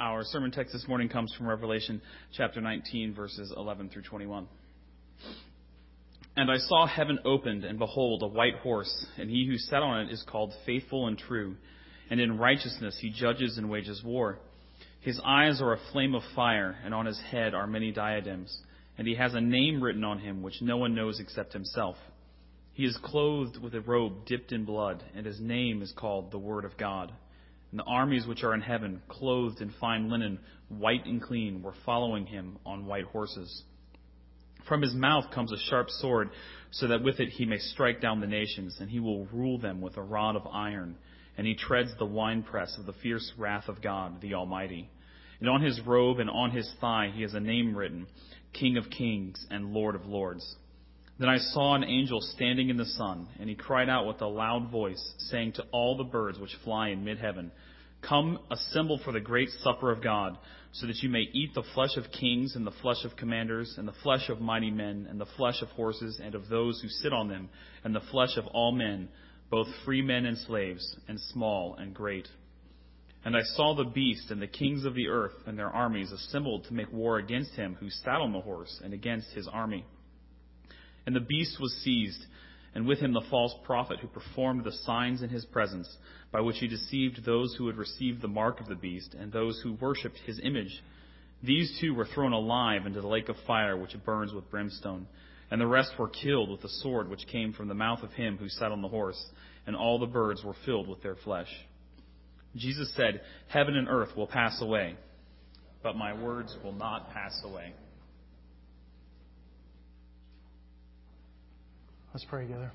Our sermon text this morning comes from Revelation chapter 19, verses 11 through 21. And I saw heaven opened, and behold, a white horse, and he who sat on it is called Faithful and True, and in righteousness he judges and wages war. His eyes are a flame of fire, and on his head are many diadems, and he has a name written on him which no one knows except himself. He is clothed with a robe dipped in blood, and his name is called the Word of God. And the armies which are in heaven, clothed in fine linen, white and clean, were following him on white horses. From his mouth comes a sharp sword, so that with it he may strike down the nations, and he will rule them with a rod of iron. And he treads the winepress of the fierce wrath of God, the Almighty. And on his robe and on his thigh he has a name written, King of Kings and Lord of Lords. Then I saw an angel standing in the sun, and he cried out with a loud voice, saying to all the birds which fly in mid heaven, Come, assemble for the great supper of God so that you may eat the flesh of kings and the flesh of commanders and the flesh of mighty men and the flesh of horses and of those who sit on them and the flesh of all men, both free men and slaves, and small and great. And I saw the beast and the kings of the earth and their armies assembled to make war against him who sat on the horse and against his army. And the beast was seized and with him the false prophet who performed the signs in his presence, by which he deceived those who had received the mark of the beast and those who worshipped his image. These two were thrown alive into the lake of fire which burns with brimstone, and the rest were killed with the sword which came from the mouth of him who sat on the horse, and all the birds were filled with their flesh. Jesus said, Heaven and earth will pass away, but my words will not pass away. Let's pray together.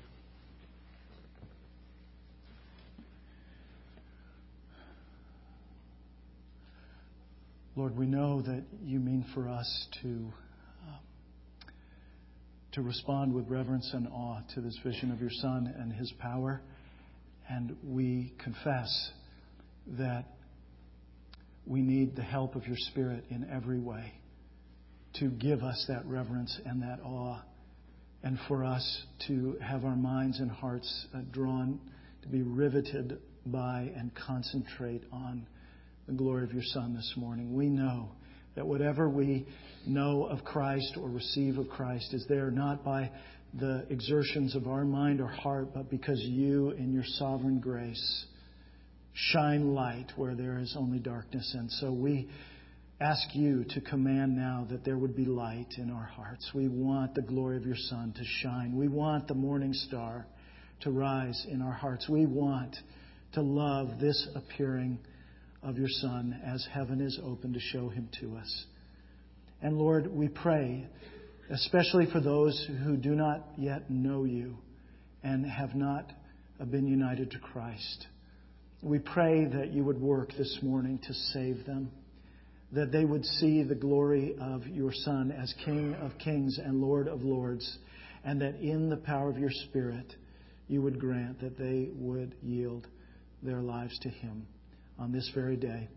Lord, we know that you mean for us to uh, to respond with reverence and awe to this vision of your Son and his power, and we confess that we need the help of your Spirit in every way to give us that reverence and that awe and for us to have our minds and hearts uh, drawn to be riveted by and concentrate on the glory of your Son this morning. We know that whatever we know of Christ or receive of Christ is there not by the exertions of our mind or heart, but because you, in your sovereign grace, shine light where there is only darkness. And so we ask you to command now that there would be light in our hearts. We want the glory of your Son to shine. We want the morning star to rise in our hearts. We want to love this appearing of your Son as heaven is open to show him to us. And Lord, we pray, especially for those who do not yet know you and have not been united to Christ. We pray that you would work this morning to save them that they would see the glory of your Son as King of kings and Lord of lords, and that in the power of your Spirit, you would grant that they would yield their lives to Him on this very day.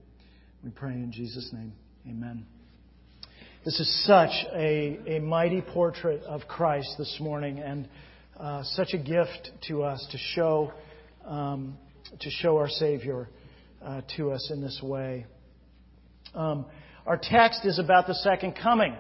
We pray in Jesus' name. Amen. This is such a, a mighty portrait of Christ this morning, and uh, such a gift to us to show, um, to show our Savior uh, to us in this way. Um, our text is about the second coming.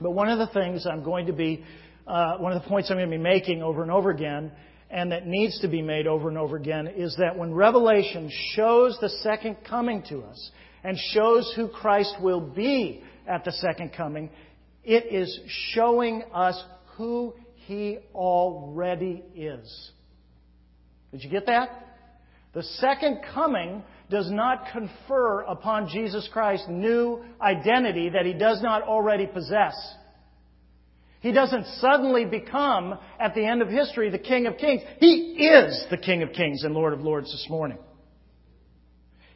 But one of the things I'm going to be, uh, one of the points I'm going to be making over and over again, and that needs to be made over and over again, is that when Revelation shows the second coming to us and shows who Christ will be at the second coming, it is showing us who He already is. Did you get that? The second coming does not confer upon Jesus Christ new identity that he does not already possess. He doesn't suddenly become, at the end of history, the King of Kings. He is the King of Kings and Lord of Lords this morning.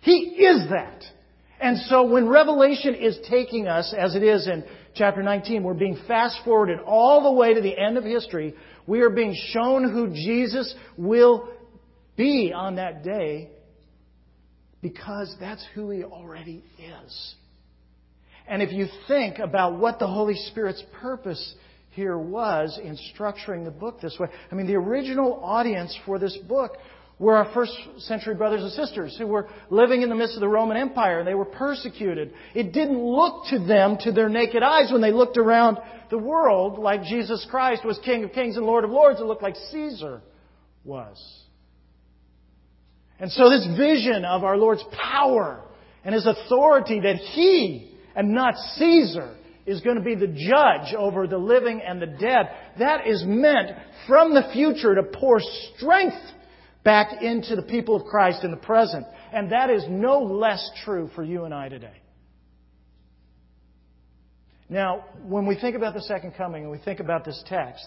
He is that. And so when Revelation is taking us, as it is in chapter 19, we're being fast forwarded all the way to the end of history. We are being shown who Jesus will be on that day because that's who He already is. And if you think about what the Holy Spirit's purpose here was in structuring the book this way, I mean, the original audience for this book were our first century brothers and sisters who were living in the midst of the Roman Empire and they were persecuted. It didn't look to them, to their naked eyes, when they looked around the world like Jesus Christ was King of Kings and Lord of Lords. It looked like Caesar was. And so this vision of our Lord's power and His authority that He and not Caesar is going to be the judge over the living and the dead, that is meant from the future to pour strength back into the people of Christ in the present. And that is no less true for you and I today. Now, when we think about the second coming and we think about this text,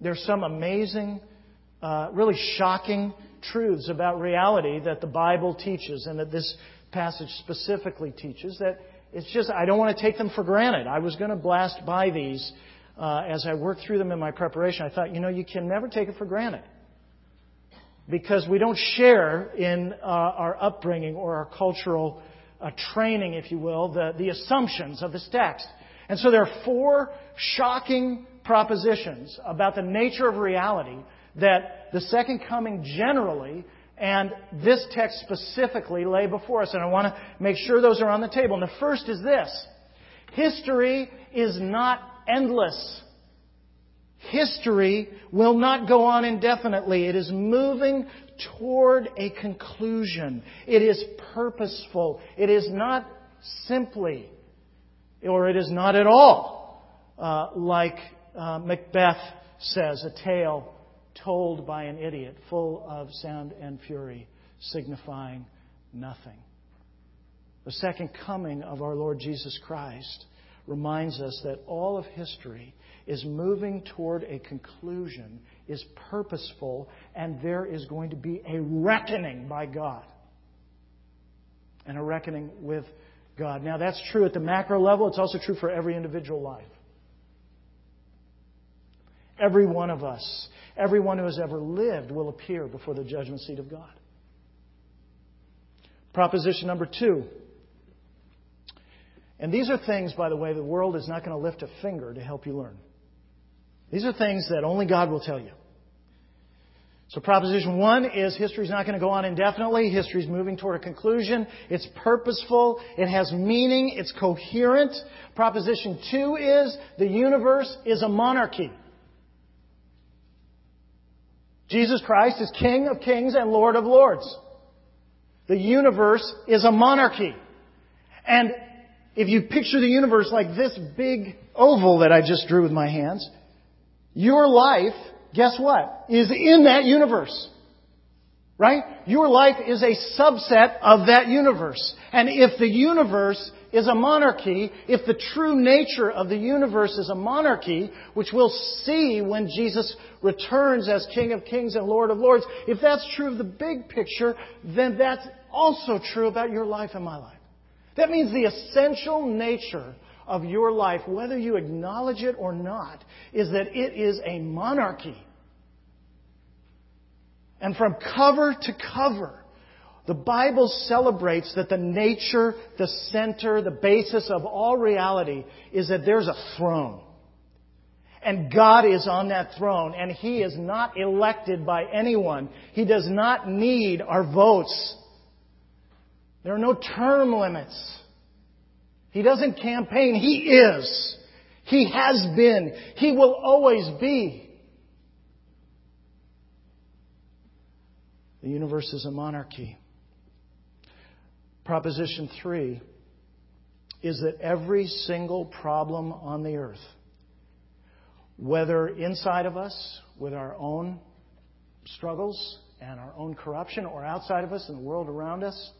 there's some amazing, uh, really shocking truths about reality that the Bible teaches and that this passage specifically teaches that it's just, I don't want to take them for granted. I was going to blast by these uh, as I worked through them in my preparation. I thought, you know, you can never take it for granted because we don't share in uh, our upbringing or our cultural uh, training, if you will, the, the assumptions of this text. And so there are four shocking propositions about the nature of reality that the second coming generally and this text specifically lay before us. And I want to make sure those are on the table. And the first is this history is not endless history will not go on indefinitely. It is moving toward a conclusion. It is purposeful. It is not simply, or it is not at all, uh, like uh, Macbeth says, a tale told by an idiot, full of sound and fury, signifying nothing. The second coming of our Lord Jesus Christ reminds us that all of history is moving toward a conclusion, is purposeful, and there is going to be a reckoning by God. And a reckoning with God. Now, that's true at the macro level, it's also true for every individual life. Every one of us, everyone who has ever lived, will appear before the judgment seat of God. Proposition number two and these are things, by the way, the world is not going to lift a finger to help you learn. These are things that only God will tell you. So proposition one is history is not going to go on indefinitely. History is moving toward a conclusion. It's purposeful. It has meaning. It's coherent. Proposition two is the universe is a monarchy. Jesus Christ is King of kings and Lord of lords. The universe is a monarchy. And if you picture the universe like this big oval that I just drew with my hands, your life, guess what, is in that universe. Right? Your life is a subset of that universe. And if the universe is a monarchy, if the true nature of the universe is a monarchy, which we'll see when Jesus returns as King of Kings and Lord of Lords, if that's true of the big picture, then that's also true about your life and my life. That means the essential nature of your life, whether you acknowledge it or not, is that it is a monarchy. And from cover to cover, the Bible celebrates that the nature, the center, the basis of all reality is that there's a throne. And God is on that throne, and He is not elected by anyone. He does not need our votes. There are no term limits. He doesn't campaign. He is. He has been. He will always be. The universe is a monarchy. Proposition three is that every single problem on the earth, whether inside of us with our own struggles and our own corruption, or outside of us in the world around us,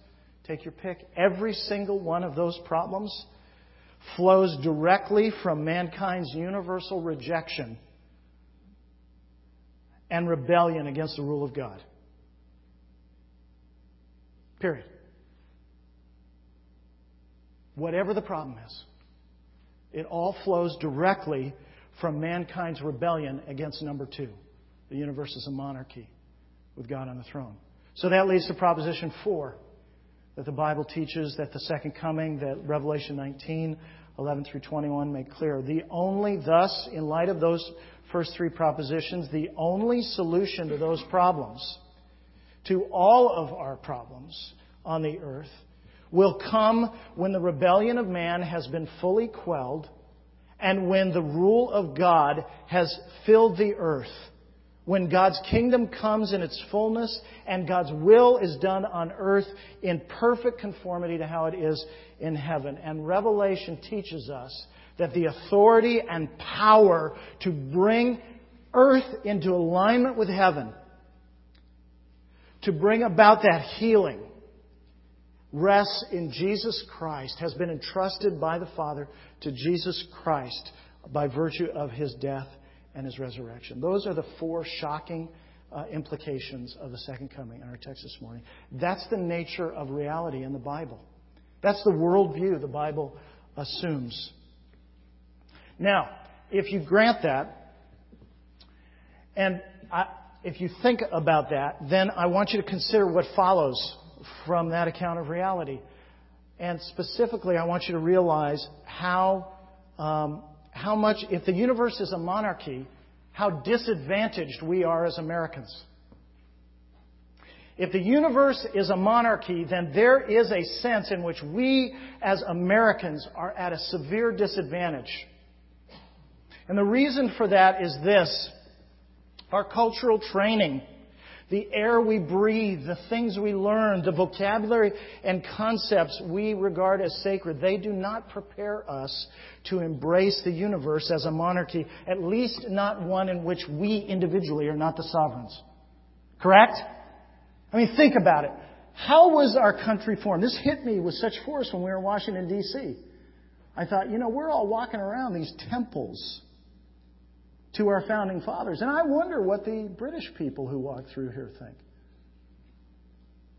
Take your pick. Every single one of those problems flows directly from mankind's universal rejection and rebellion against the rule of God. Period. Whatever the problem is, it all flows directly from mankind's rebellion against number two. The universe is a monarchy with God on the throne. So that leads to proposition four that the Bible teaches that the second coming, that Revelation 19, 11 through 21 make clear. The only, thus, in light of those first three propositions, the only solution to those problems to all of our problems on the earth will come when the rebellion of man has been fully quelled and when the rule of God has filled the earth. When God's kingdom comes in its fullness and God's will is done on earth in perfect conformity to how it is in heaven. And Revelation teaches us that the authority and power to bring earth into alignment with heaven, to bring about that healing, rests in Jesus Christ, has been entrusted by the Father to Jesus Christ by virtue of his death and his resurrection. Those are the four shocking uh, implications of the second coming in our text this morning. That's the nature of reality in the Bible. That's the worldview the Bible assumes. Now, if you grant that, and I, if you think about that, then I want you to consider what follows from that account of reality. And specifically, I want you to realize how, um, how much, if the universe is a monarchy, how disadvantaged we are as Americans. If the universe is a monarchy, then there is a sense in which we as Americans are at a severe disadvantage. And the reason for that is this our cultural training the air we breathe, the things we learn, the vocabulary and concepts we regard as sacred, they do not prepare us to embrace the universe as a monarchy, at least not one in which we individually are not the sovereigns. Correct? I mean, think about it. How was our country formed? This hit me with such force when we were in Washington, D.C. I thought, you know, we're all walking around these temples to our founding fathers. And I wonder what the British people who walk through here think.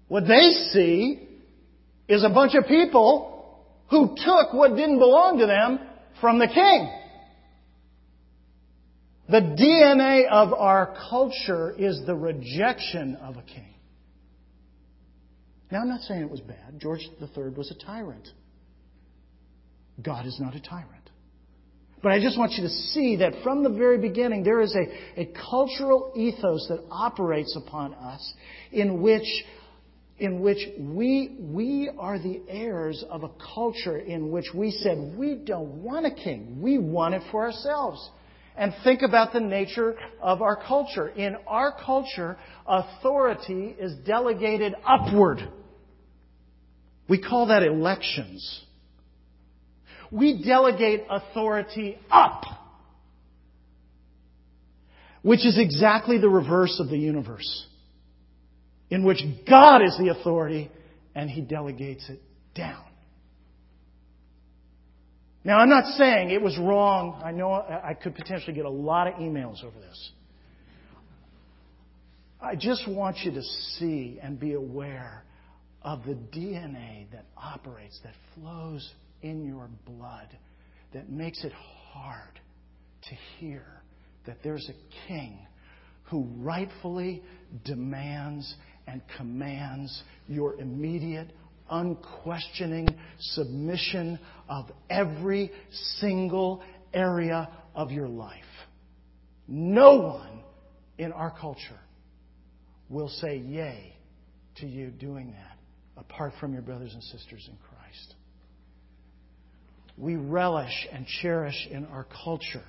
What they see is a bunch of people who took what didn't belong to them from the king. The DNA of our culture is the rejection of a king. Now, I'm not saying it was bad. George III was a tyrant. God is not a tyrant. But I just want you to see that from the very beginning, there is a, a cultural ethos that operates upon us in which, in which we, we are the heirs of a culture in which we said, we don't want a king. We want it for ourselves. And think about the nature of our culture. In our culture, authority is delegated upward. We call that elections we delegate authority up, which is exactly the reverse of the universe, in which God is the authority and He delegates it down. Now, I'm not saying it was wrong. I know I could potentially get a lot of emails over this. I just want you to see and be aware of the DNA that operates, that flows in your blood that makes it hard to hear that there's a king who rightfully demands and commands your immediate, unquestioning submission of every single area of your life. No one in our culture will say yay to you doing that apart from your brothers and sisters in Christ we relish and cherish in our culture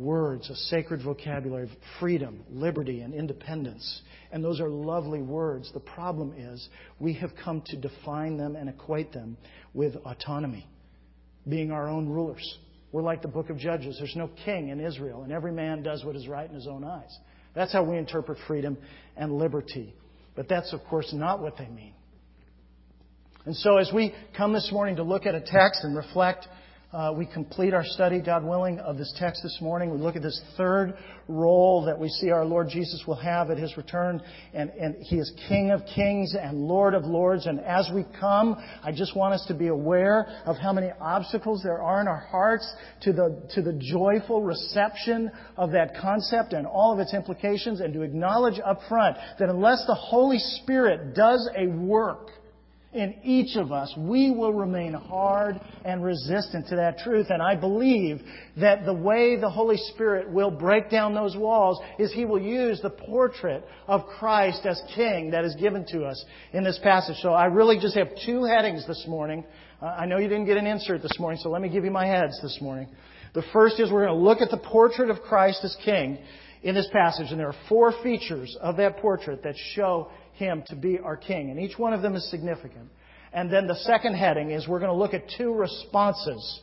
words, a sacred vocabulary of freedom, liberty, and independence. And those are lovely words. The problem is we have come to define them and equate them with autonomy, being our own rulers. We're like the book of Judges. There's no king in Israel, and every man does what is right in his own eyes. That's how we interpret freedom and liberty. But that's, of course, not what they mean. And so, as we come this morning to look at a text and reflect, uh, we complete our study, God willing, of this text this morning. We look at this third role that we see our Lord Jesus will have at His return. And, and He is King of kings and Lord of lords. And as we come, I just want us to be aware of how many obstacles there are in our hearts to the, to the joyful reception of that concept and all of its implications and to acknowledge up front that unless the Holy Spirit does a work in each of us, we will remain hard and resistant to that truth. And I believe that the way the Holy Spirit will break down those walls is He will use the portrait of Christ as King that is given to us in this passage. So I really just have two headings this morning. Uh, I know you didn't get an insert this morning, so let me give you my heads this morning. The first is we're going to look at the portrait of Christ as King in this passage, and there are four features of that portrait that show him to be our king. And each one of them is significant. And then the second heading is we're going to look at two responses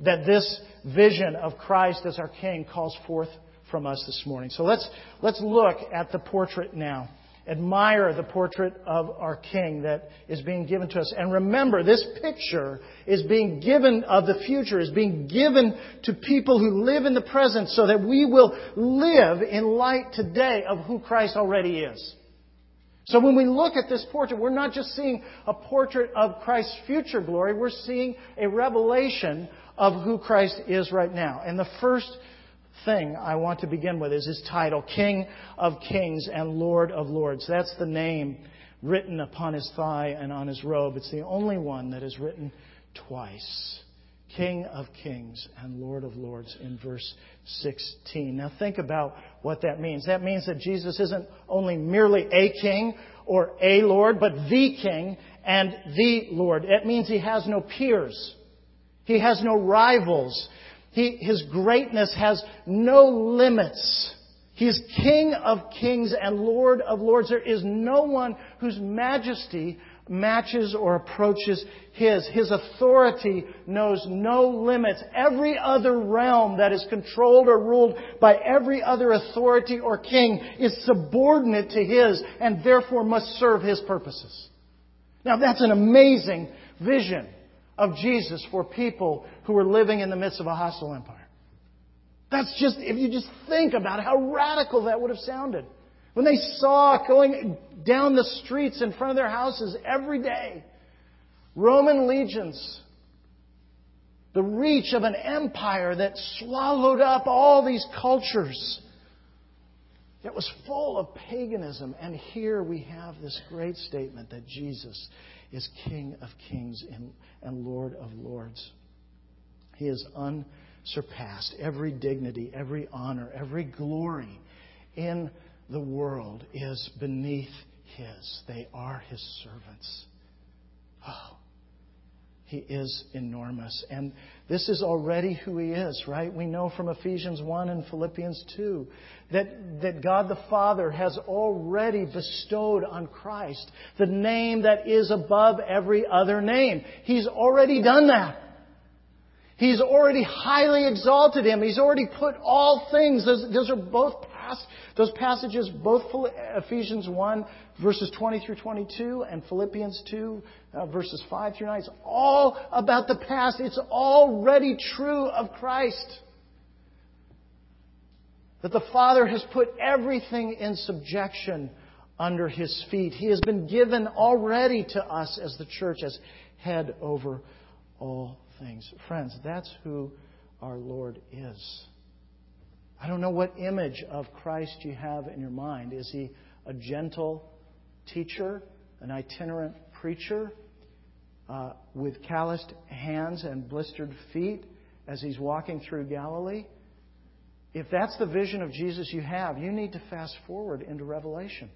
that this vision of Christ as our king calls forth from us this morning. So let's, let's look at the portrait now. Admire the portrait of our king that is being given to us. And remember, this picture is being given of the future, is being given to people who live in the present so that we will live in light today of who Christ already is. So when we look at this portrait, we're not just seeing a portrait of Christ's future glory, we're seeing a revelation of who Christ is right now. And the first thing I want to begin with is his title, King of Kings and Lord of Lords. That's the name written upon his thigh and on his robe. It's the only one that is written twice. King of Kings and Lord of Lords in verse 16. Now think about what that means. That means that Jesus isn't only merely a king or a Lord, but the King and the Lord. It means he has no peers. He has no rivals. He, his greatness has no limits. He is King of kings and Lord of lords. There is no one whose majesty matches or approaches his. His authority knows no limits. Every other realm that is controlled or ruled by every other authority or king is subordinate to his and therefore must serve his purposes. Now that's an amazing vision of Jesus for people who are living in the midst of a hostile empire. That's just, if you just think about how radical that would have sounded. When they saw going down the streets in front of their houses every day, Roman legions, the reach of an empire that swallowed up all these cultures, that was full of paganism. And here we have this great statement that Jesus is King of kings and, Lord of lords. He is unsurpassed. Every dignity, every honor, every glory in the world is beneath his. They are his servants. Oh, he is enormous. And this is already who he is, right? We know from Ephesians 1 and Philippians 2 that, that God the Father has already bestowed on Christ the name that is above every other name. He's already done that. He's already highly exalted him. He's already put all things. Those, those are both those passages, both Ephesians 1, verses 20 through 22, and Philippians 2, uh, verses 5 through 9. It's all about the past. It's already true of Christ. That the Father has put everything in subjection under His feet. He has been given already to us as the church as head over all things. Friends, that's who our Lord is. I don't know what image of Christ you have in your mind. Is he a gentle teacher, an itinerant preacher uh, with calloused hands and blistered feet as he's walking through Galilee? If that's the vision of Jesus you have, you need to fast forward into Revelation.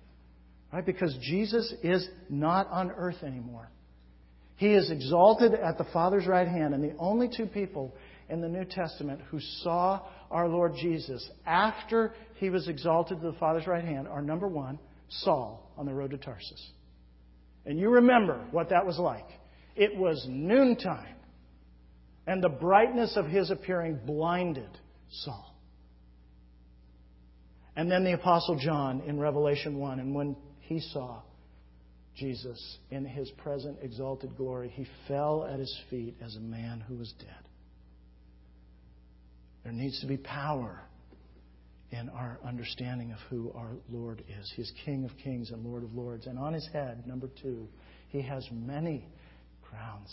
Right? Because Jesus is not on earth anymore. He is exalted at the Father's right hand, and the only two people in the New Testament who saw our Lord Jesus after he was exalted to the Father's right hand are number one, Saul on the road to Tarsus. And you remember what that was like. It was noontime, and the brightness of his appearing blinded Saul. And then the Apostle John in Revelation 1, and when he saw Jesus in his present exalted glory, he fell at his feet as a man who was dead. There needs to be power in our understanding of who our Lord is. He's King of kings and Lord of lords. And on his head, number two, he has many crowns.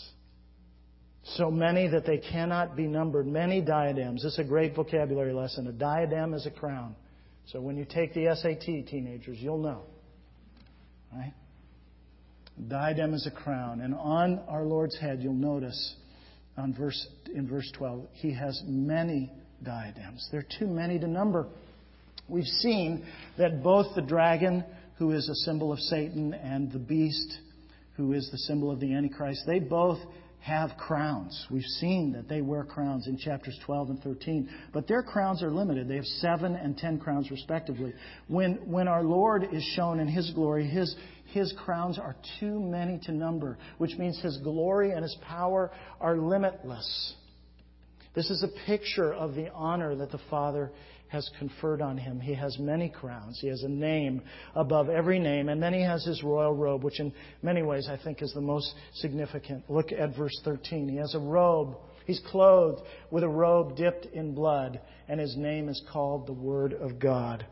So many that they cannot be numbered. Many diadems. This is a great vocabulary lesson. A diadem is a crown. So when you take the SAT, teenagers, you'll know. Right? Diadem is a crown. And on our Lord's head, you'll notice on verse, in verse 12, he has many diadems. There are too many to number. We've seen that both the dragon, who is a symbol of Satan, and the beast, who is the symbol of the Antichrist, they both have crowns. We've seen that they wear crowns in chapters 12 and 13, but their crowns are limited. They have seven and ten crowns respectively. When, when our Lord is shown in His glory, His, His crowns are too many to number, which means His glory and His power are limitless. This is a picture of the honor that the Father has conferred on him. He has many crowns. He has a name above every name. And then he has his royal robe, which in many ways I think is the most significant. Look at verse 13. He has a robe. He's clothed with a robe dipped in blood, and his name is called the Word of God.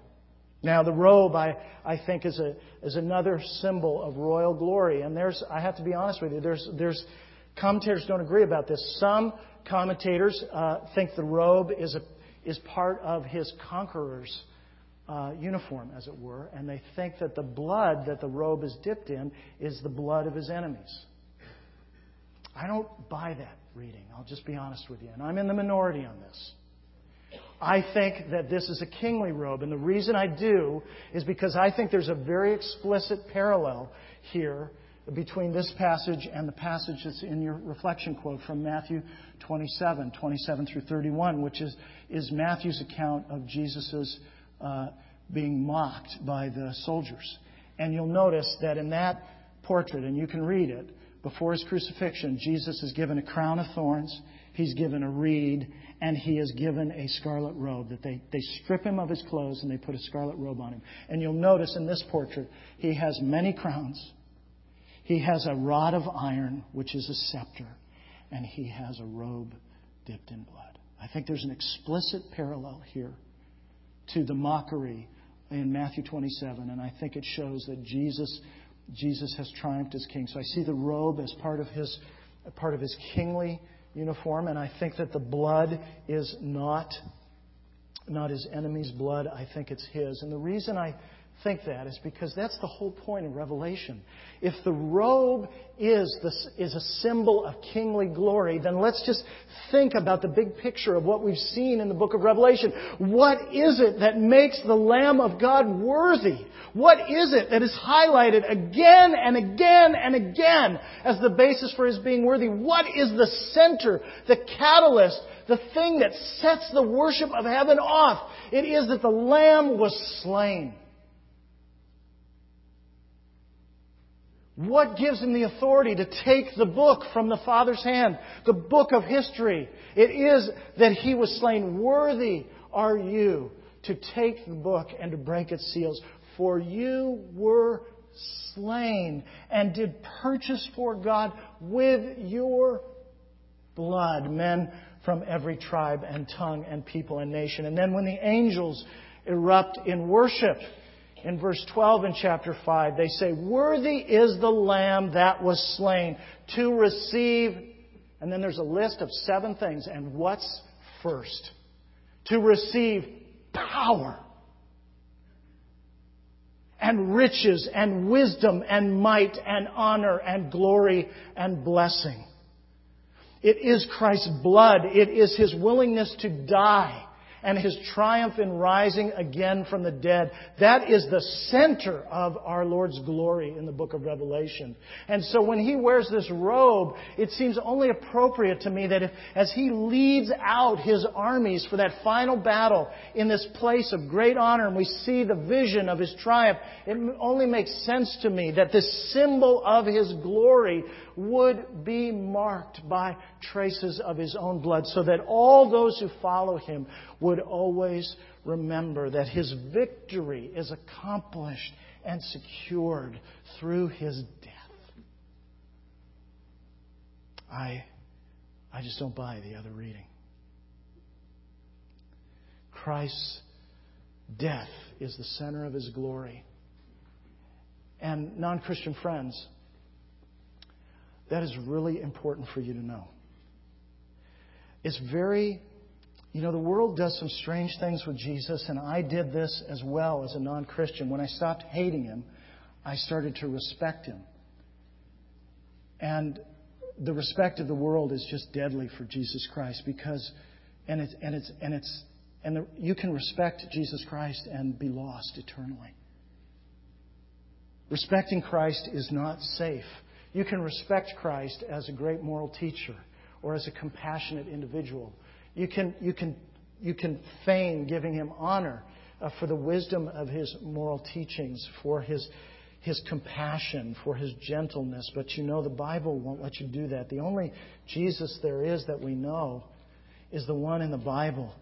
Now, the robe, I, I think, is, a, is another symbol of royal glory. And there's, I have to be honest with you, there's, there's commentators don't agree about this. Some commentators uh, think the robe is a is part of his conqueror's uh, uniform, as it were, and they think that the blood that the robe is dipped in is the blood of his enemies. I don't buy that reading, I'll just be honest with you, and I'm in the minority on this. I think that this is a kingly robe, and the reason I do is because I think there's a very explicit parallel here between this passage and the passage that's in your reflection quote from Matthew 27, 27 through 31, which is, is Matthew's account of Jesus' uh, being mocked by the soldiers. And you'll notice that in that portrait, and you can read it, before his crucifixion, Jesus is given a crown of thorns, he's given a reed, and he is given a scarlet robe. That they, they strip him of his clothes and they put a scarlet robe on him. And you'll notice in this portrait, he has many crowns. He has a rod of iron, which is a scepter, and he has a robe dipped in blood. I think there's an explicit parallel here to the mockery in Matthew 27, and I think it shows that Jesus, Jesus has triumphed as king. So I see the robe as part of his, part of his kingly uniform, and I think that the blood is not, not his enemy's blood. I think it's his. And the reason I think that is because that's the whole point of Revelation. If the robe is, is a symbol of kingly glory, then let's just think about the big picture of what we've seen in the book of Revelation. What is it that makes the Lamb of God worthy? What is it that is highlighted again and again and again as the basis for his being worthy? What is the center, the catalyst, the thing that sets the worship of heaven off? It is that the Lamb was slain. What gives him the authority to take the book from the Father's hand, the book of history? It is that he was slain. Worthy are you to take the book and to break its seals, for you were slain and did purchase for God with your blood men from every tribe and tongue and people and nation. And then when the angels erupt in worship, in verse 12 in chapter 5, they say, Worthy is the Lamb that was slain to receive. And then there's a list of seven things. And what's first? To receive power and riches and wisdom and might and honor and glory and blessing. It is Christ's blood. It is His willingness to die and his triumph in rising again from the dead. That is the center of our Lord's glory in the book of Revelation. And so when he wears this robe, it seems only appropriate to me that if, as he leads out his armies for that final battle in this place of great honor, and we see the vision of his triumph, it only makes sense to me that this symbol of his glory would be marked by traces of his own blood so that all those who follow him would always remember that his victory is accomplished and secured through his death. I, I just don't buy the other reading. Christ's death is the center of his glory. And non Christian friends, that is really important for you to know. It's very, you know, the world does some strange things with Jesus, and I did this as well as a non Christian. When I stopped hating him, I started to respect him. And the respect of the world is just deadly for Jesus Christ because, and it's, and it's, and it's, and the, you can respect Jesus Christ and be lost eternally. Respecting Christ is not safe. You can respect Christ as a great moral teacher or as a compassionate individual. You can, you can, you can feign giving him honor uh, for the wisdom of his moral teachings, for his, his compassion, for his gentleness. But you know, the Bible won't let you do that. The only Jesus there is that we know is the one in the Bible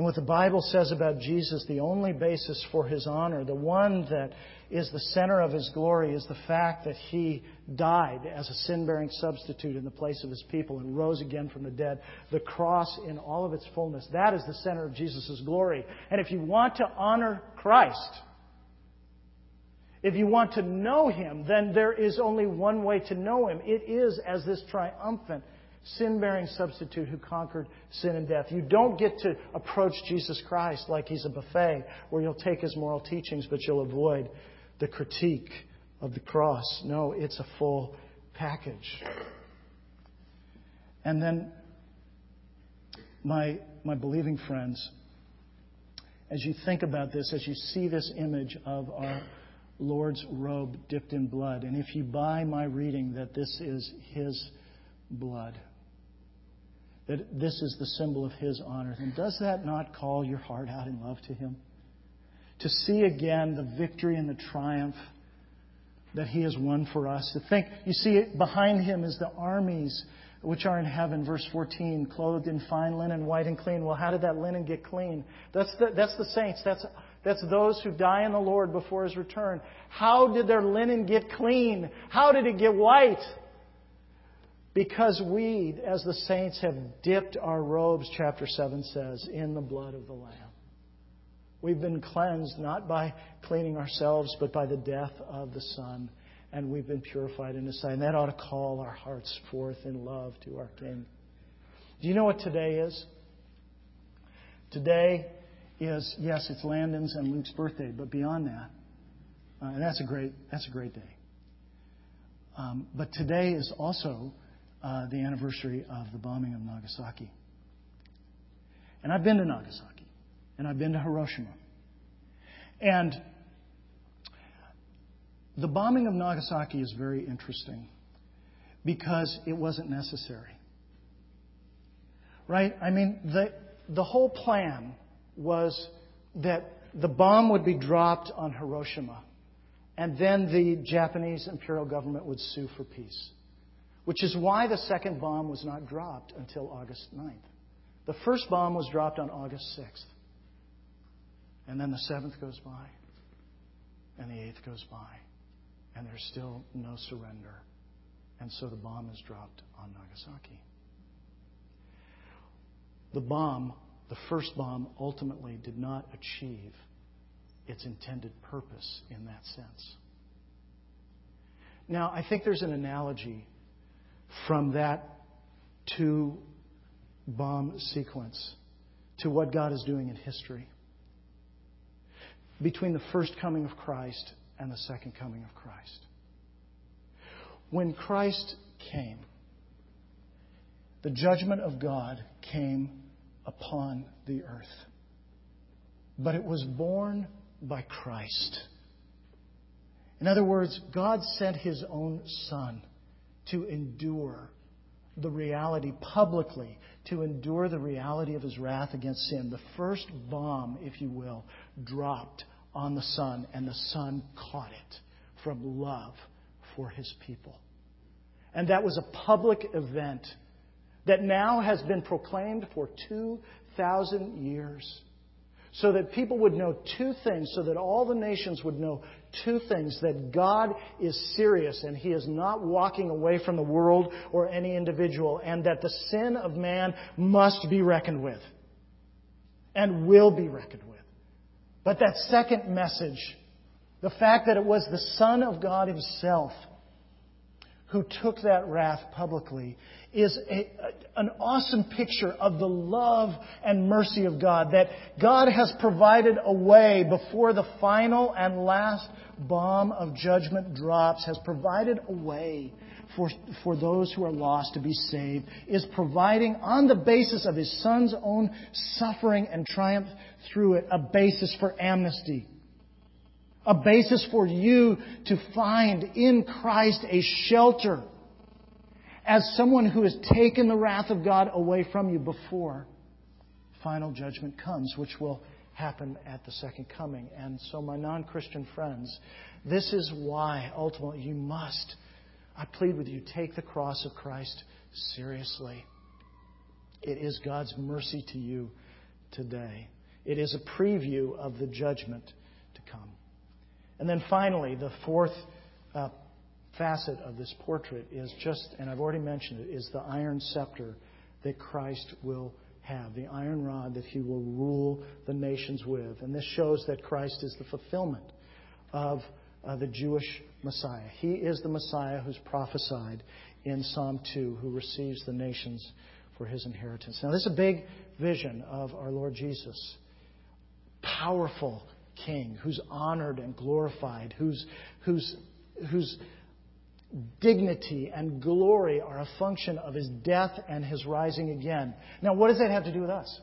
and what the Bible says about Jesus, the only basis for his honor, the one that is the center of his glory, is the fact that he died as a sin bearing substitute in the place of his people and rose again from the dead. The cross in all of its fullness. That is the center of Jesus' glory. And if you want to honor Christ, if you want to know him, then there is only one way to know him. It is as this triumphant sin bearing substitute who conquered sin and death. You don't get to approach Jesus Christ like he's a buffet where you'll take his moral teachings, but you'll avoid the critique of the cross. No, it's a full package. And then, my, my believing friends, as you think about this, as you see this image of our Lord's robe dipped in blood, and if you buy my reading that this is his blood, that this is the symbol of His honor, then does that not call your heart out in love to Him? To see again the victory and the triumph that He has won for us. To think, you see, behind Him is the armies which are in heaven, verse 14, clothed in fine linen, white and clean. Well, how did that linen get clean? That's the, that's the saints. That's, that's those who die in the Lord before His return. How did their linen get clean? How did it get white? Because we, as the saints, have dipped our robes, chapter 7 says, in the blood of the Lamb. We've been cleansed not by cleaning ourselves, but by the death of the Son. And we've been purified in His sight. And that ought to call our hearts forth in love to our King. Do you know what today is? Today is, yes, it's Landon's and Luke's birthday, but beyond that, uh, and that's a great, that's a great day. Um, but today is also uh, the anniversary of the bombing of Nagasaki. And I've been to Nagasaki, and I've been to Hiroshima. And the bombing of Nagasaki is very interesting because it wasn't necessary. Right? I mean, the, the whole plan was that the bomb would be dropped on Hiroshima, and then the Japanese imperial government would sue for peace which is why the second bomb was not dropped until August 9th. The first bomb was dropped on August 6th. And then the 7th goes by, and the 8th goes by, and there's still no surrender. And so the bomb is dropped on Nagasaki. The bomb, the first bomb, ultimately did not achieve its intended purpose in that sense. Now, I think there's an analogy from that two bomb sequence to what God is doing in history. Between the first coming of Christ and the second coming of Christ. When Christ came, the judgment of God came upon the earth. But it was borne by Christ. In other words, God sent His own Son to endure the reality publicly, to endure the reality of his wrath against sin. The first bomb, if you will, dropped on the Son, and the Son caught it from love for his people. And that was a public event that now has been proclaimed for 2,000 years so that people would know two things, so that all the nations would know two things that God is serious and He is not walking away from the world or any individual, and that the sin of man must be reckoned with and will be reckoned with. But that second message, the fact that it was the Son of God Himself who took that wrath publicly is a, an awesome picture of the love and mercy of God. That God has provided a way before the final and last bomb of judgment drops, has provided a way for, for those who are lost to be saved, is providing, on the basis of His Son's own suffering and triumph through it, a basis for amnesty a basis for you to find in Christ a shelter as someone who has taken the wrath of God away from you before final judgment comes, which will happen at the second coming. And so, my non Christian friends, this is why ultimately you must, I plead with you, take the cross of Christ seriously. It is God's mercy to you today. It is a preview of the judgment to come. And then finally, the fourth uh, facet of this portrait is just, and I've already mentioned it, is the iron scepter that Christ will have, the iron rod that he will rule the nations with. And this shows that Christ is the fulfillment of uh, the Jewish Messiah. He is the Messiah who's prophesied in Psalm 2, who receives the nations for his inheritance. Now, this is a big vision of our Lord Jesus. Powerful, king, who's honored and glorified, who's, whose, whose dignity and glory are a function of his death and his rising again. Now, what does that have to do with us?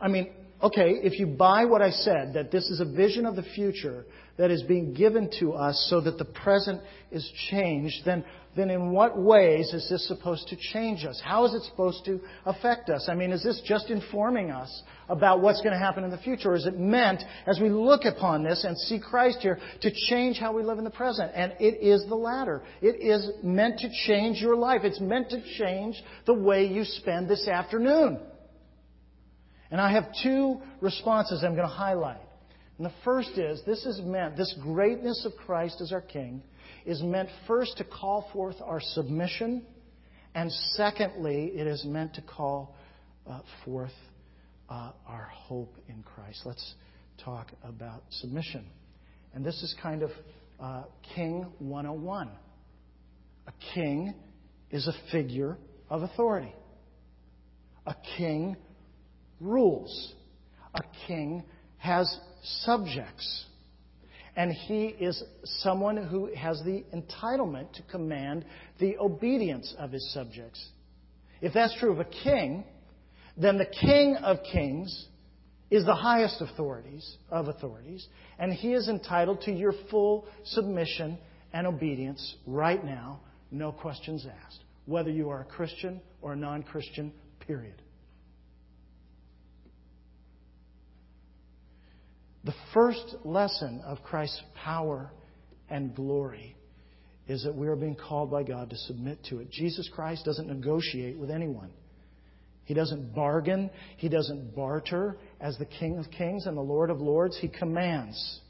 I mean, okay, if you buy what I said, that this is a vision of the future that is being given to us so that the present is changed, then then in what ways is this supposed to change us? How is it supposed to affect us? I mean, is this just informing us about what's going to happen in the future? Or is it meant, as we look upon this and see Christ here, to change how we live in the present? And it is the latter. It is meant to change your life. It's meant to change the way you spend this afternoon. And I have two responses I'm going to highlight. And the first is this is meant, this greatness of Christ as our King is meant first to call forth our submission, and secondly, it is meant to call uh, forth uh, our hope in Christ. Let's talk about submission. And this is kind of uh, King 101. A king is a figure of authority. A king rules. A king has subjects and he is someone who has the entitlement to command the obedience of his subjects. If that's true of a king, then the king of kings is the highest authorities of authorities, and he is entitled to your full submission and obedience right now, no questions asked, whether you are a Christian or a non Christian, period. The first lesson of Christ's power and glory is that we are being called by God to submit to it. Jesus Christ doesn't negotiate with anyone. He doesn't bargain. He doesn't barter as the King of Kings and the Lord of Lords. He commands.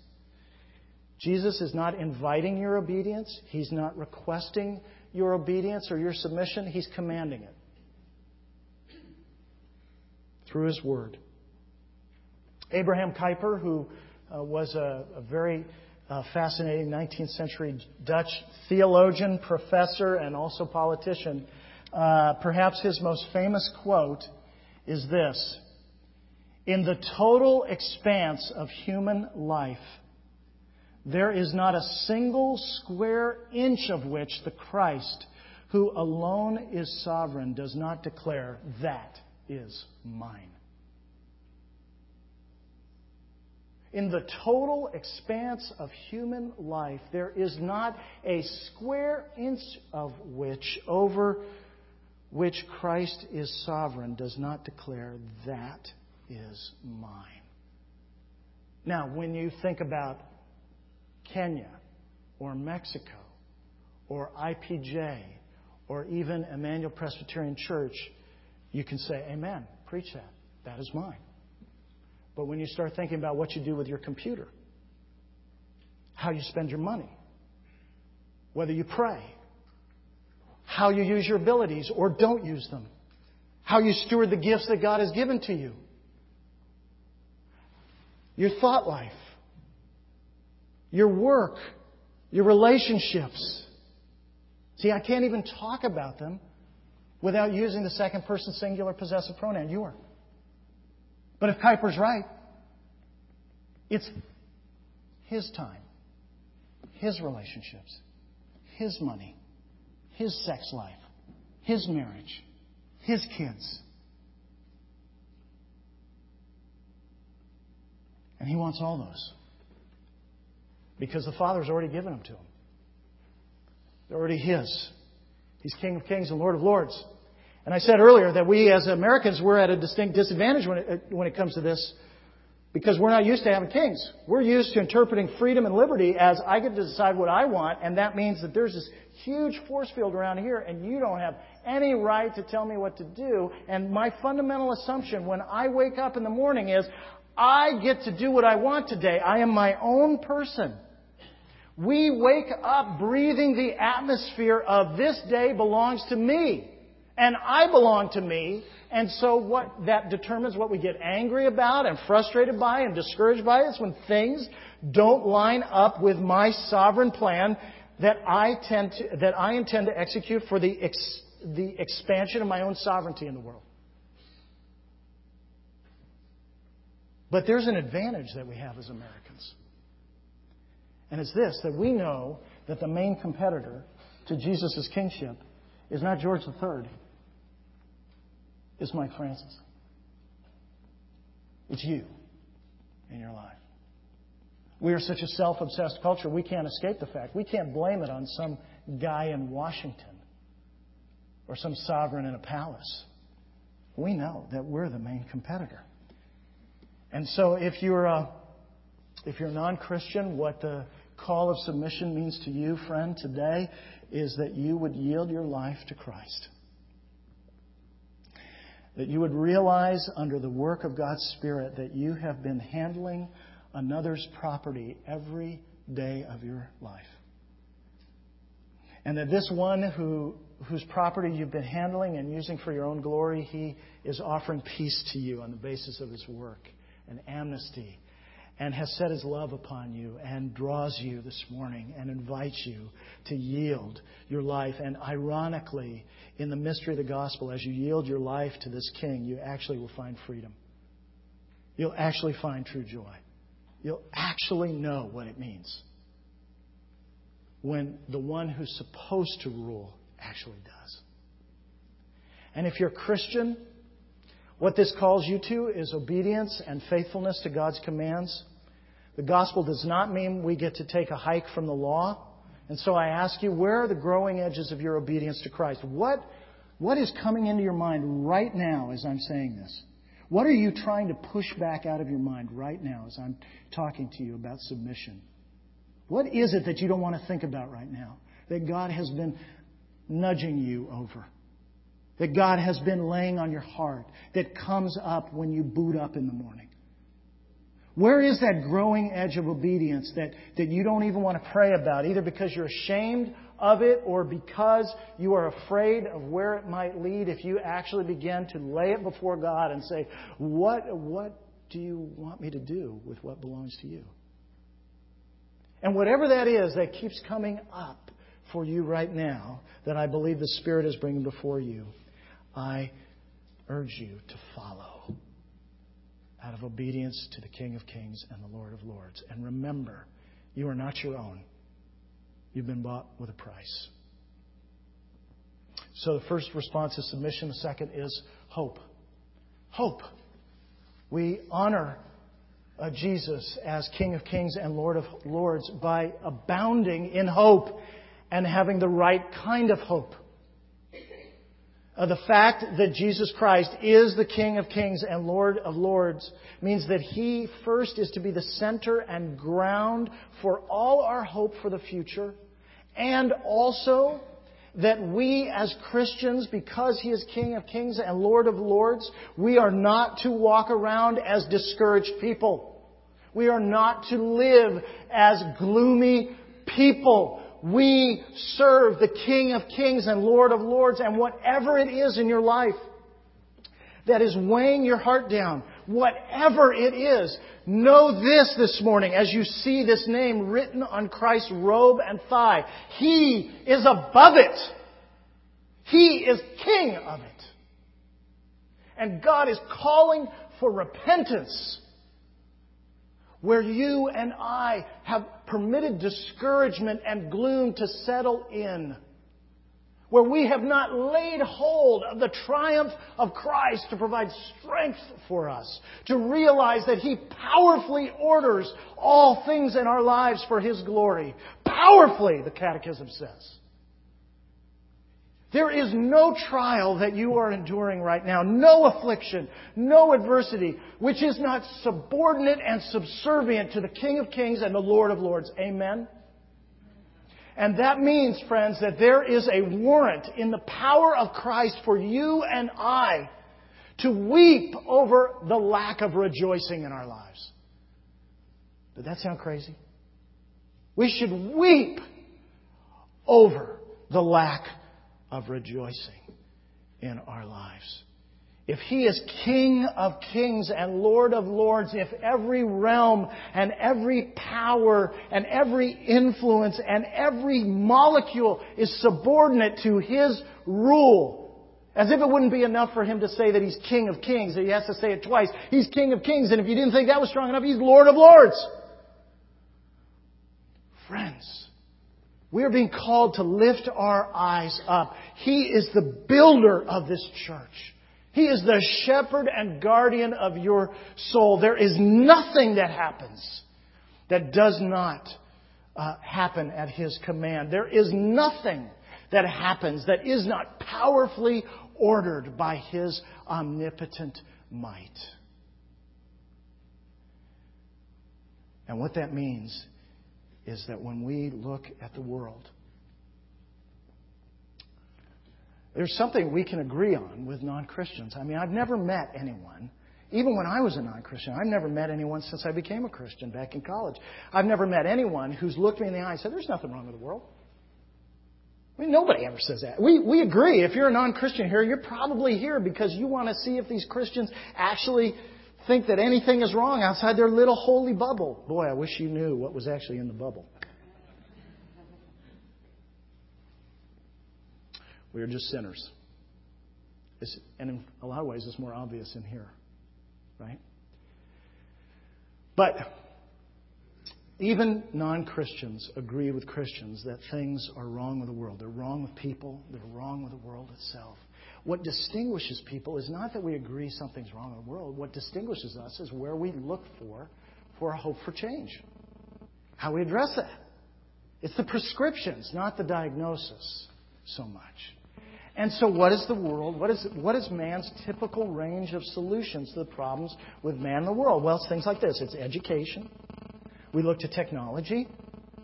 Jesus is not inviting your obedience. He's not requesting your obedience or your submission. He's commanding it through His Word. Abraham Kuyper, who uh, was a, a very uh, fascinating 19th century Dutch theologian, professor, and also politician, uh, perhaps his most famous quote is this In the total expanse of human life, there is not a single square inch of which the Christ, who alone is sovereign, does not declare, That is mine. In the total expanse of human life, there is not a square inch of which over which Christ is sovereign does not declare, That is mine. Now, when you think about Kenya or Mexico or IPJ or even Emmanuel Presbyterian Church, you can say, Amen. Preach that. That is mine. But when you start thinking about what you do with your computer, how you spend your money, whether you pray, how you use your abilities or don't use them, how you steward the gifts that God has given to you, your thought life, your work, your relationships, See, I can't even talk about them without using the second person singular possessive pronoun, your. But if Kuyper's right, it's his time, his relationships, his money, his sex life, his marriage, his kids. And he wants all those. Because the Father's already given them to him. They're already his. He's King of Kings and Lord of Lords. And I said earlier that we as Americans, we're at a distinct disadvantage when it, when it comes to this because we're not used to having kings. We're used to interpreting freedom and liberty as I get to decide what I want, and that means that there's this huge force field around here, and you don't have any right to tell me what to do. And my fundamental assumption when I wake up in the morning is I get to do what I want today. I am my own person. We wake up breathing the atmosphere of this day belongs to me. And I belong to me. And so what that determines what we get angry about and frustrated by and discouraged by is when things don't line up with my sovereign plan that I tend to, that I intend to execute for the ex, the expansion of my own sovereignty in the world. But there's an advantage that we have as Americans. And it's this that we know that the main competitor to Jesus' kingship is not George III, it's Mike Francis. It's you in your life. We are such a self obsessed culture, we can't escape the fact. We can't blame it on some guy in Washington or some sovereign in a palace. We know that we're the main competitor. And so if you're a, if you're non-Christian, what the call of submission means to you, friend, today is that you would yield your life to Christ. That you would realize under the work of God's Spirit that you have been handling another's property every day of your life. And that this one who, whose property you've been handling and using for your own glory, he is offering peace to you on the basis of his work and amnesty and has set his love upon you and draws you this morning and invites you to yield your life. And ironically, in the mystery of the gospel, as you yield your life to this king, you actually will find freedom. You'll actually find true joy. You'll actually know what it means when the one who's supposed to rule actually does. And if you're a Christian, what this calls you to is obedience and faithfulness to God's commands. The gospel does not mean we get to take a hike from the law. And so I ask you, where are the growing edges of your obedience to Christ? What, what is coming into your mind right now as I'm saying this? What are you trying to push back out of your mind right now as I'm talking to you about submission? What is it that you don't want to think about right now that God has been nudging you over? That God has been laying on your heart that comes up when you boot up in the morning? Where is that growing edge of obedience that, that you don't even want to pray about, either because you're ashamed of it or because you are afraid of where it might lead if you actually begin to lay it before God and say, What, what do you want me to do with what belongs to you? And whatever that is that keeps coming up for you right now, that I believe the Spirit is bringing before you, I urge you to follow out of obedience to the King of Kings and the Lord of Lords. And remember, you are not your own. You've been bought with a price. So the first response is submission. The second is hope. Hope. We honor uh, Jesus as King of Kings and Lord of Lords by abounding in hope and having the right kind of hope. Uh, the fact that Jesus Christ is the King of kings and Lord of lords means that He first is to be the center and ground for all our hope for the future, and also that we as Christians, because He is King of kings and Lord of lords, we are not to walk around as discouraged people. We are not to live as gloomy people. We serve the King of Kings and Lord of Lords, and whatever it is in your life that is weighing your heart down, whatever it is, know this this morning as you see this name written on Christ's robe and thigh. He is above it. He is king of it. And God is calling for repentance where you and I have permitted discouragement and gloom to settle in where we have not laid hold of the triumph of Christ to provide strength for us, to realize that He powerfully orders all things in our lives for His glory. Powerfully, the Catechism says. There is no trial that you are enduring right now, no affliction, no adversity, which is not subordinate and subservient to the King of Kings and the Lord of Lords. Amen? And that means, friends, that there is a warrant in the power of Christ for you and I to weep over the lack of rejoicing in our lives. Did that sound crazy? We should weep over the lack of rejoicing in our lives. If He is King of kings and Lord of lords, if every realm and every power and every influence and every molecule is subordinate to His rule, as if it wouldn't be enough for Him to say that He's King of kings, that He has to say it twice. He's King of kings, and if you didn't think that was strong enough, He's Lord of lords. Friends, we are being called to lift our eyes up. He is the builder of this church. He is the shepherd and guardian of your soul. There is nothing that happens that does not uh, happen at His command. There is nothing that happens that is not powerfully ordered by His omnipotent might. And what that means is that when we look at the world, there's something we can agree on with non Christians. I mean, I've never met anyone, even when I was a non Christian, I've never met anyone since I became a Christian back in college. I've never met anyone who's looked me in the eye and said, There's nothing wrong with the world. I mean, nobody ever says that. We, we agree. If you're a non Christian here, you're probably here because you want to see if these Christians actually think that anything is wrong outside their little holy bubble. Boy, I wish you knew what was actually in the bubble. We are just sinners. It's, and in a lot of ways, it's more obvious in here, right? But even non Christians agree with Christians that things are wrong with the world. They're wrong with people, they're wrong with the world itself. What distinguishes people is not that we agree something's wrong in the world. What distinguishes us is where we look for for a hope for change, how we address that. It's the prescriptions, not the diagnosis so much. And so, what is the world? What is, what is man's typical range of solutions to the problems with man and the world? Well, it's things like this it's education. We look to technology.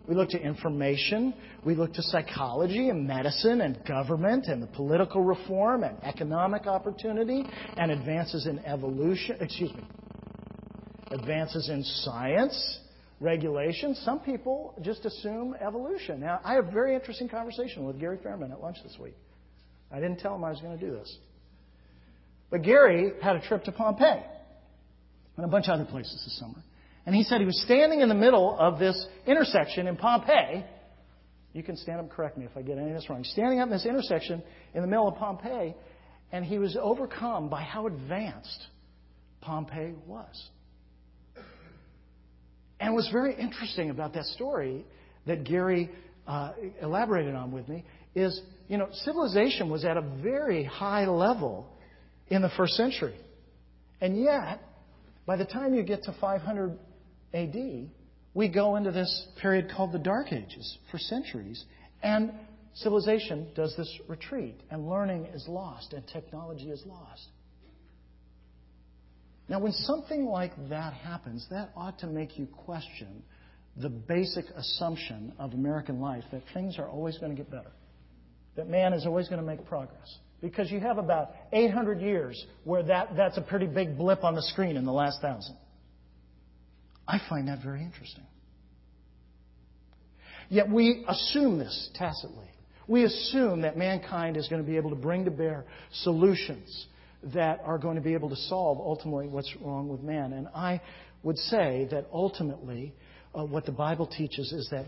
We look to information. We look to psychology and medicine and government and the political reform and economic opportunity and advances in evolution. Excuse me. Advances in science, regulation. Some people just assume evolution. Now, I had a very interesting conversation with Gary Fairman at lunch this week. I didn't tell him I was going to do this. But Gary had a trip to Pompeii and a bunch of other places this summer. And he said he was standing in the middle of this intersection in Pompeii. You can stand up and correct me if I get any of this wrong. Standing up in this intersection in the middle of Pompeii, and he was overcome by how advanced Pompeii was. And what's very interesting about that story that Gary uh, elaborated on with me is you know, civilization was at a very high level in the first century. And yet, by the time you get to 500 AD, we go into this period called the Dark Ages for centuries. And civilization does this retreat, and learning is lost, and technology is lost. Now, when something like that happens, that ought to make you question the basic assumption of American life that things are always going to get better that man is always going to make progress. Because you have about 800 years where that, that's a pretty big blip on the screen in the last thousand. I find that very interesting. Yet we assume this tacitly. We assume that mankind is going to be able to bring to bear solutions that are going to be able to solve ultimately what's wrong with man. And I would say that ultimately, uh, what the Bible teaches is that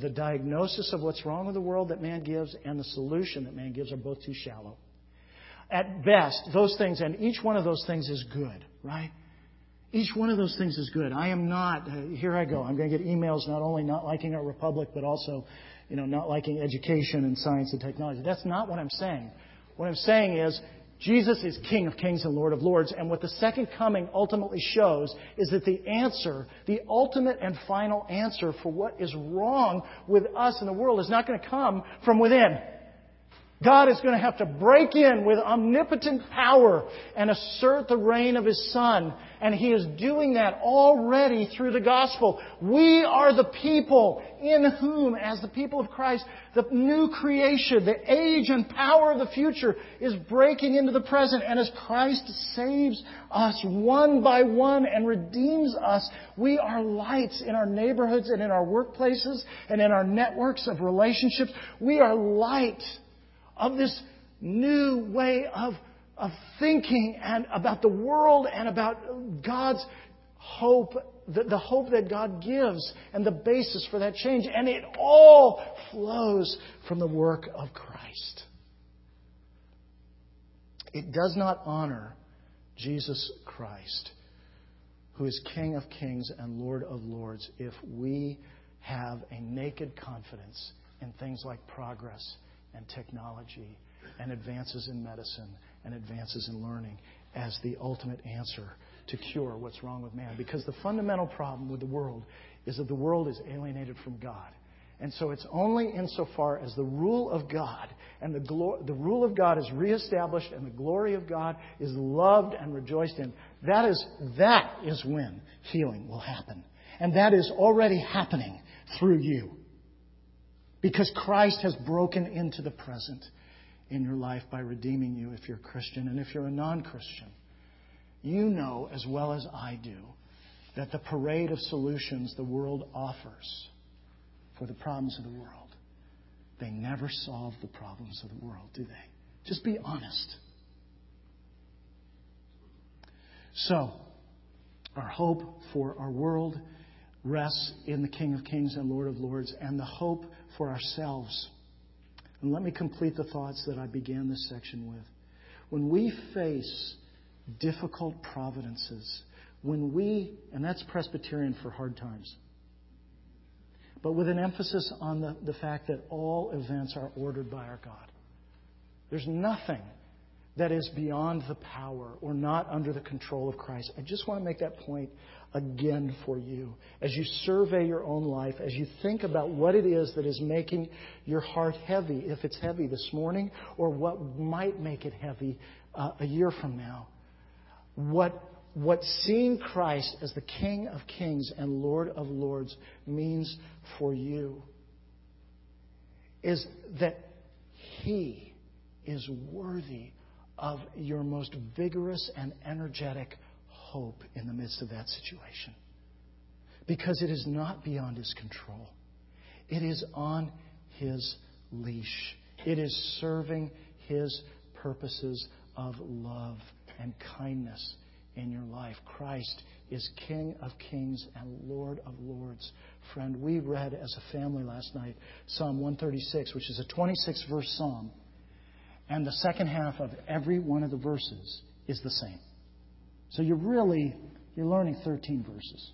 the diagnosis of what's wrong with the world that man gives and the solution that man gives are both too shallow. At best, those things, and each one of those things is good, right? Each one of those things is good. I am not, uh, here I go. I'm going to get emails not only not liking our republic, but also, you know, not liking education and science and technology. That's not what I'm saying. What I'm saying is, Jesus is King of Kings and Lord of Lords. And what the second coming ultimately shows is that the answer, the ultimate and final answer for what is wrong with us in the world is not going to come from within. God is going to have to break in with omnipotent power and assert the reign of His Son. And He is doing that already through the gospel. We are the people in whom, as the people of Christ, the new creation, the age and power of the future is breaking into the present. And as Christ saves us one by one and redeems us, we are lights in our neighborhoods and in our workplaces and in our networks of relationships. We are light of this new way of, of thinking and about the world and about God's hope, the, the hope that God gives and the basis for that change. And it all flows from the work of Christ. It does not honor Jesus Christ, who is King of kings and Lord of lords, if we have a naked confidence in things like progress and technology and advances in medicine and advances in learning as the ultimate answer to cure what's wrong with man. Because the fundamental problem with the world is that the world is alienated from God. And so it's only insofar as the rule of God and the, glo- the rule of God is reestablished and the glory of God is loved and rejoiced in. That is, that is when healing will happen. And that is already happening through you. Because Christ has broken into the present in your life by redeeming you if you're a Christian. And if you're a non Christian, you know as well as I do that the parade of solutions the world offers for the problems of the world, they never solve the problems of the world, do they? Just be honest. So, our hope for our world rests in the King of Kings and Lord of Lords, and the hope for ourselves. And let me complete the thoughts that I began this section with. When we face difficult providences, when we, and that's Presbyterian for hard times, but with an emphasis on the, the fact that all events are ordered by our God. There's nothing that is beyond the power or not under the control of Christ. I just want to make that point again for you. As you survey your own life, as you think about what it is that is making your heart heavy, if it's heavy this morning, or what might make it heavy uh, a year from now, what, what seeing Christ as the King of Kings and Lord of Lords means for you is that He is worthy of your most vigorous and energetic hope in the midst of that situation. Because it is not beyond His control, it is on His leash, it is serving His purposes of love and kindness in your life. Christ is King of kings and Lord of lords. Friend, we read as a family last night Psalm 136, which is a 26 verse psalm. And the second half of every one of the verses is the same. So you're really you're learning 13 verses.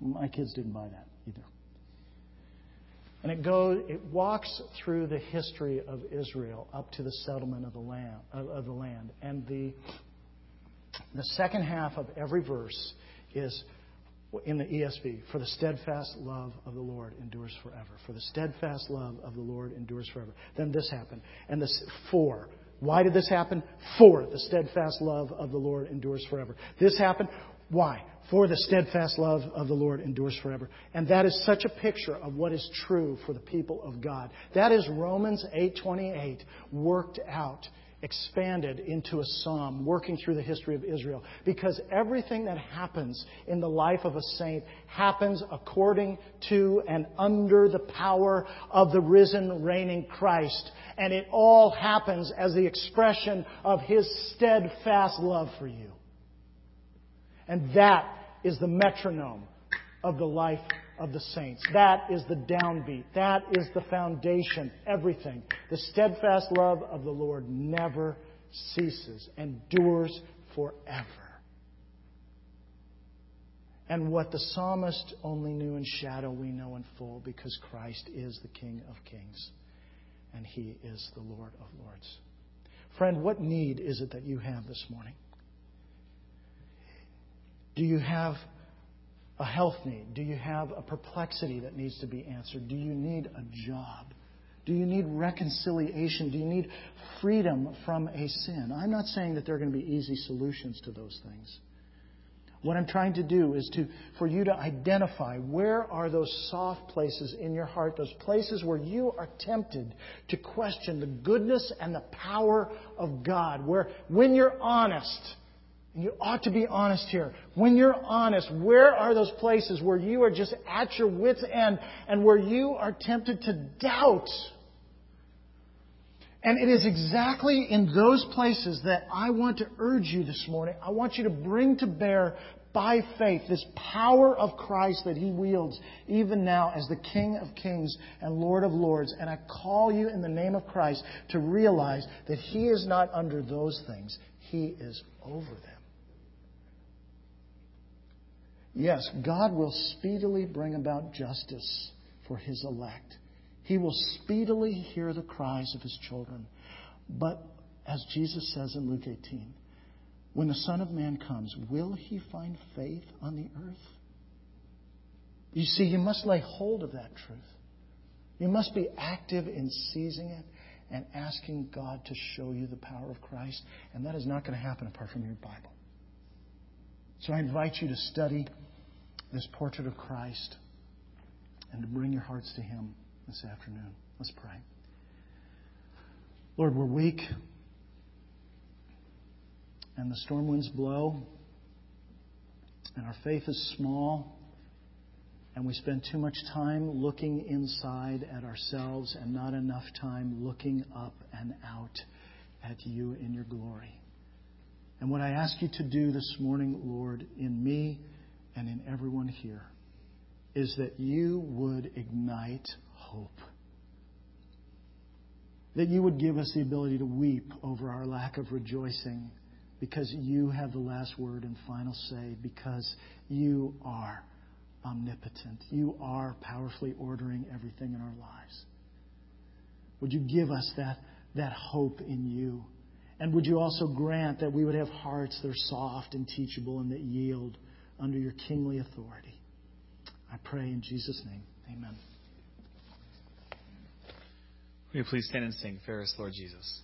My kids didn't buy that either. And it goes it walks through the history of Israel up to the settlement of the land of, of the land. And the the second half of every verse is in the ESV, for the steadfast love of the Lord endures forever. For the steadfast love of the Lord endures forever. Then this happened. And this, for. Why did this happen? For the steadfast love of the Lord endures forever. This happened. Why? For the steadfast love of the Lord endures forever. And that is such a picture of what is true for the people of God. That is Romans 8:28 worked out expanded into a psalm working through the history of Israel. Because everything that happens in the life of a saint happens according to and under the power of the risen, reigning Christ. And it all happens as the expression of his steadfast love for you. And that is the metronome of the life of the saints. That is the downbeat. That is the foundation. Everything. The steadfast love of the Lord never ceases, endures forever. And what the psalmist only knew in shadow, we know in full because Christ is the King of kings and he is the Lord of lords. Friend, what need is it that you have this morning? Do you have a health need? Do you have a perplexity that needs to be answered? Do you need a job? Do you need reconciliation? Do you need freedom from a sin? I'm not saying that there are going to be easy solutions to those things. What I'm trying to do is to, for you to identify where are those soft places in your heart, those places where you are tempted to question the goodness and the power of God, where when you're honest, and you ought to be honest here. When you're honest, where are those places where you are just at your wits' end and where you are tempted to doubt? And it is exactly in those places that I want to urge you this morning. I want you to bring to bear by faith this power of Christ that He wields even now as the King of Kings and Lord of Lords. And I call you in the name of Christ to realize that He is not under those things. He is over them. Yes, God will speedily bring about justice for his elect. He will speedily hear the cries of his children. But as Jesus says in Luke 18, when the Son of Man comes, will he find faith on the earth? You see, you must lay hold of that truth. You must be active in seizing it and asking God to show you the power of Christ. And that is not going to happen apart from your Bible. So I invite you to study this portrait of Christ and to bring your hearts to Him this afternoon. Let's pray. Lord, we're weak and the storm winds blow and our faith is small and we spend too much time looking inside at ourselves and not enough time looking up and out at you in your glory. And what I ask you to do this morning, Lord, in me and in everyone here, is that you would ignite hope. That you would give us the ability to weep over our lack of rejoicing because you have the last word and final say, because you are omnipotent. You are powerfully ordering everything in our lives. Would you give us that, that hope in you? And would you also grant that we would have hearts that are soft and teachable and that yield under your kingly authority? I pray in Jesus' name. Amen. Will you please stand and sing, Fairest Lord Jesus?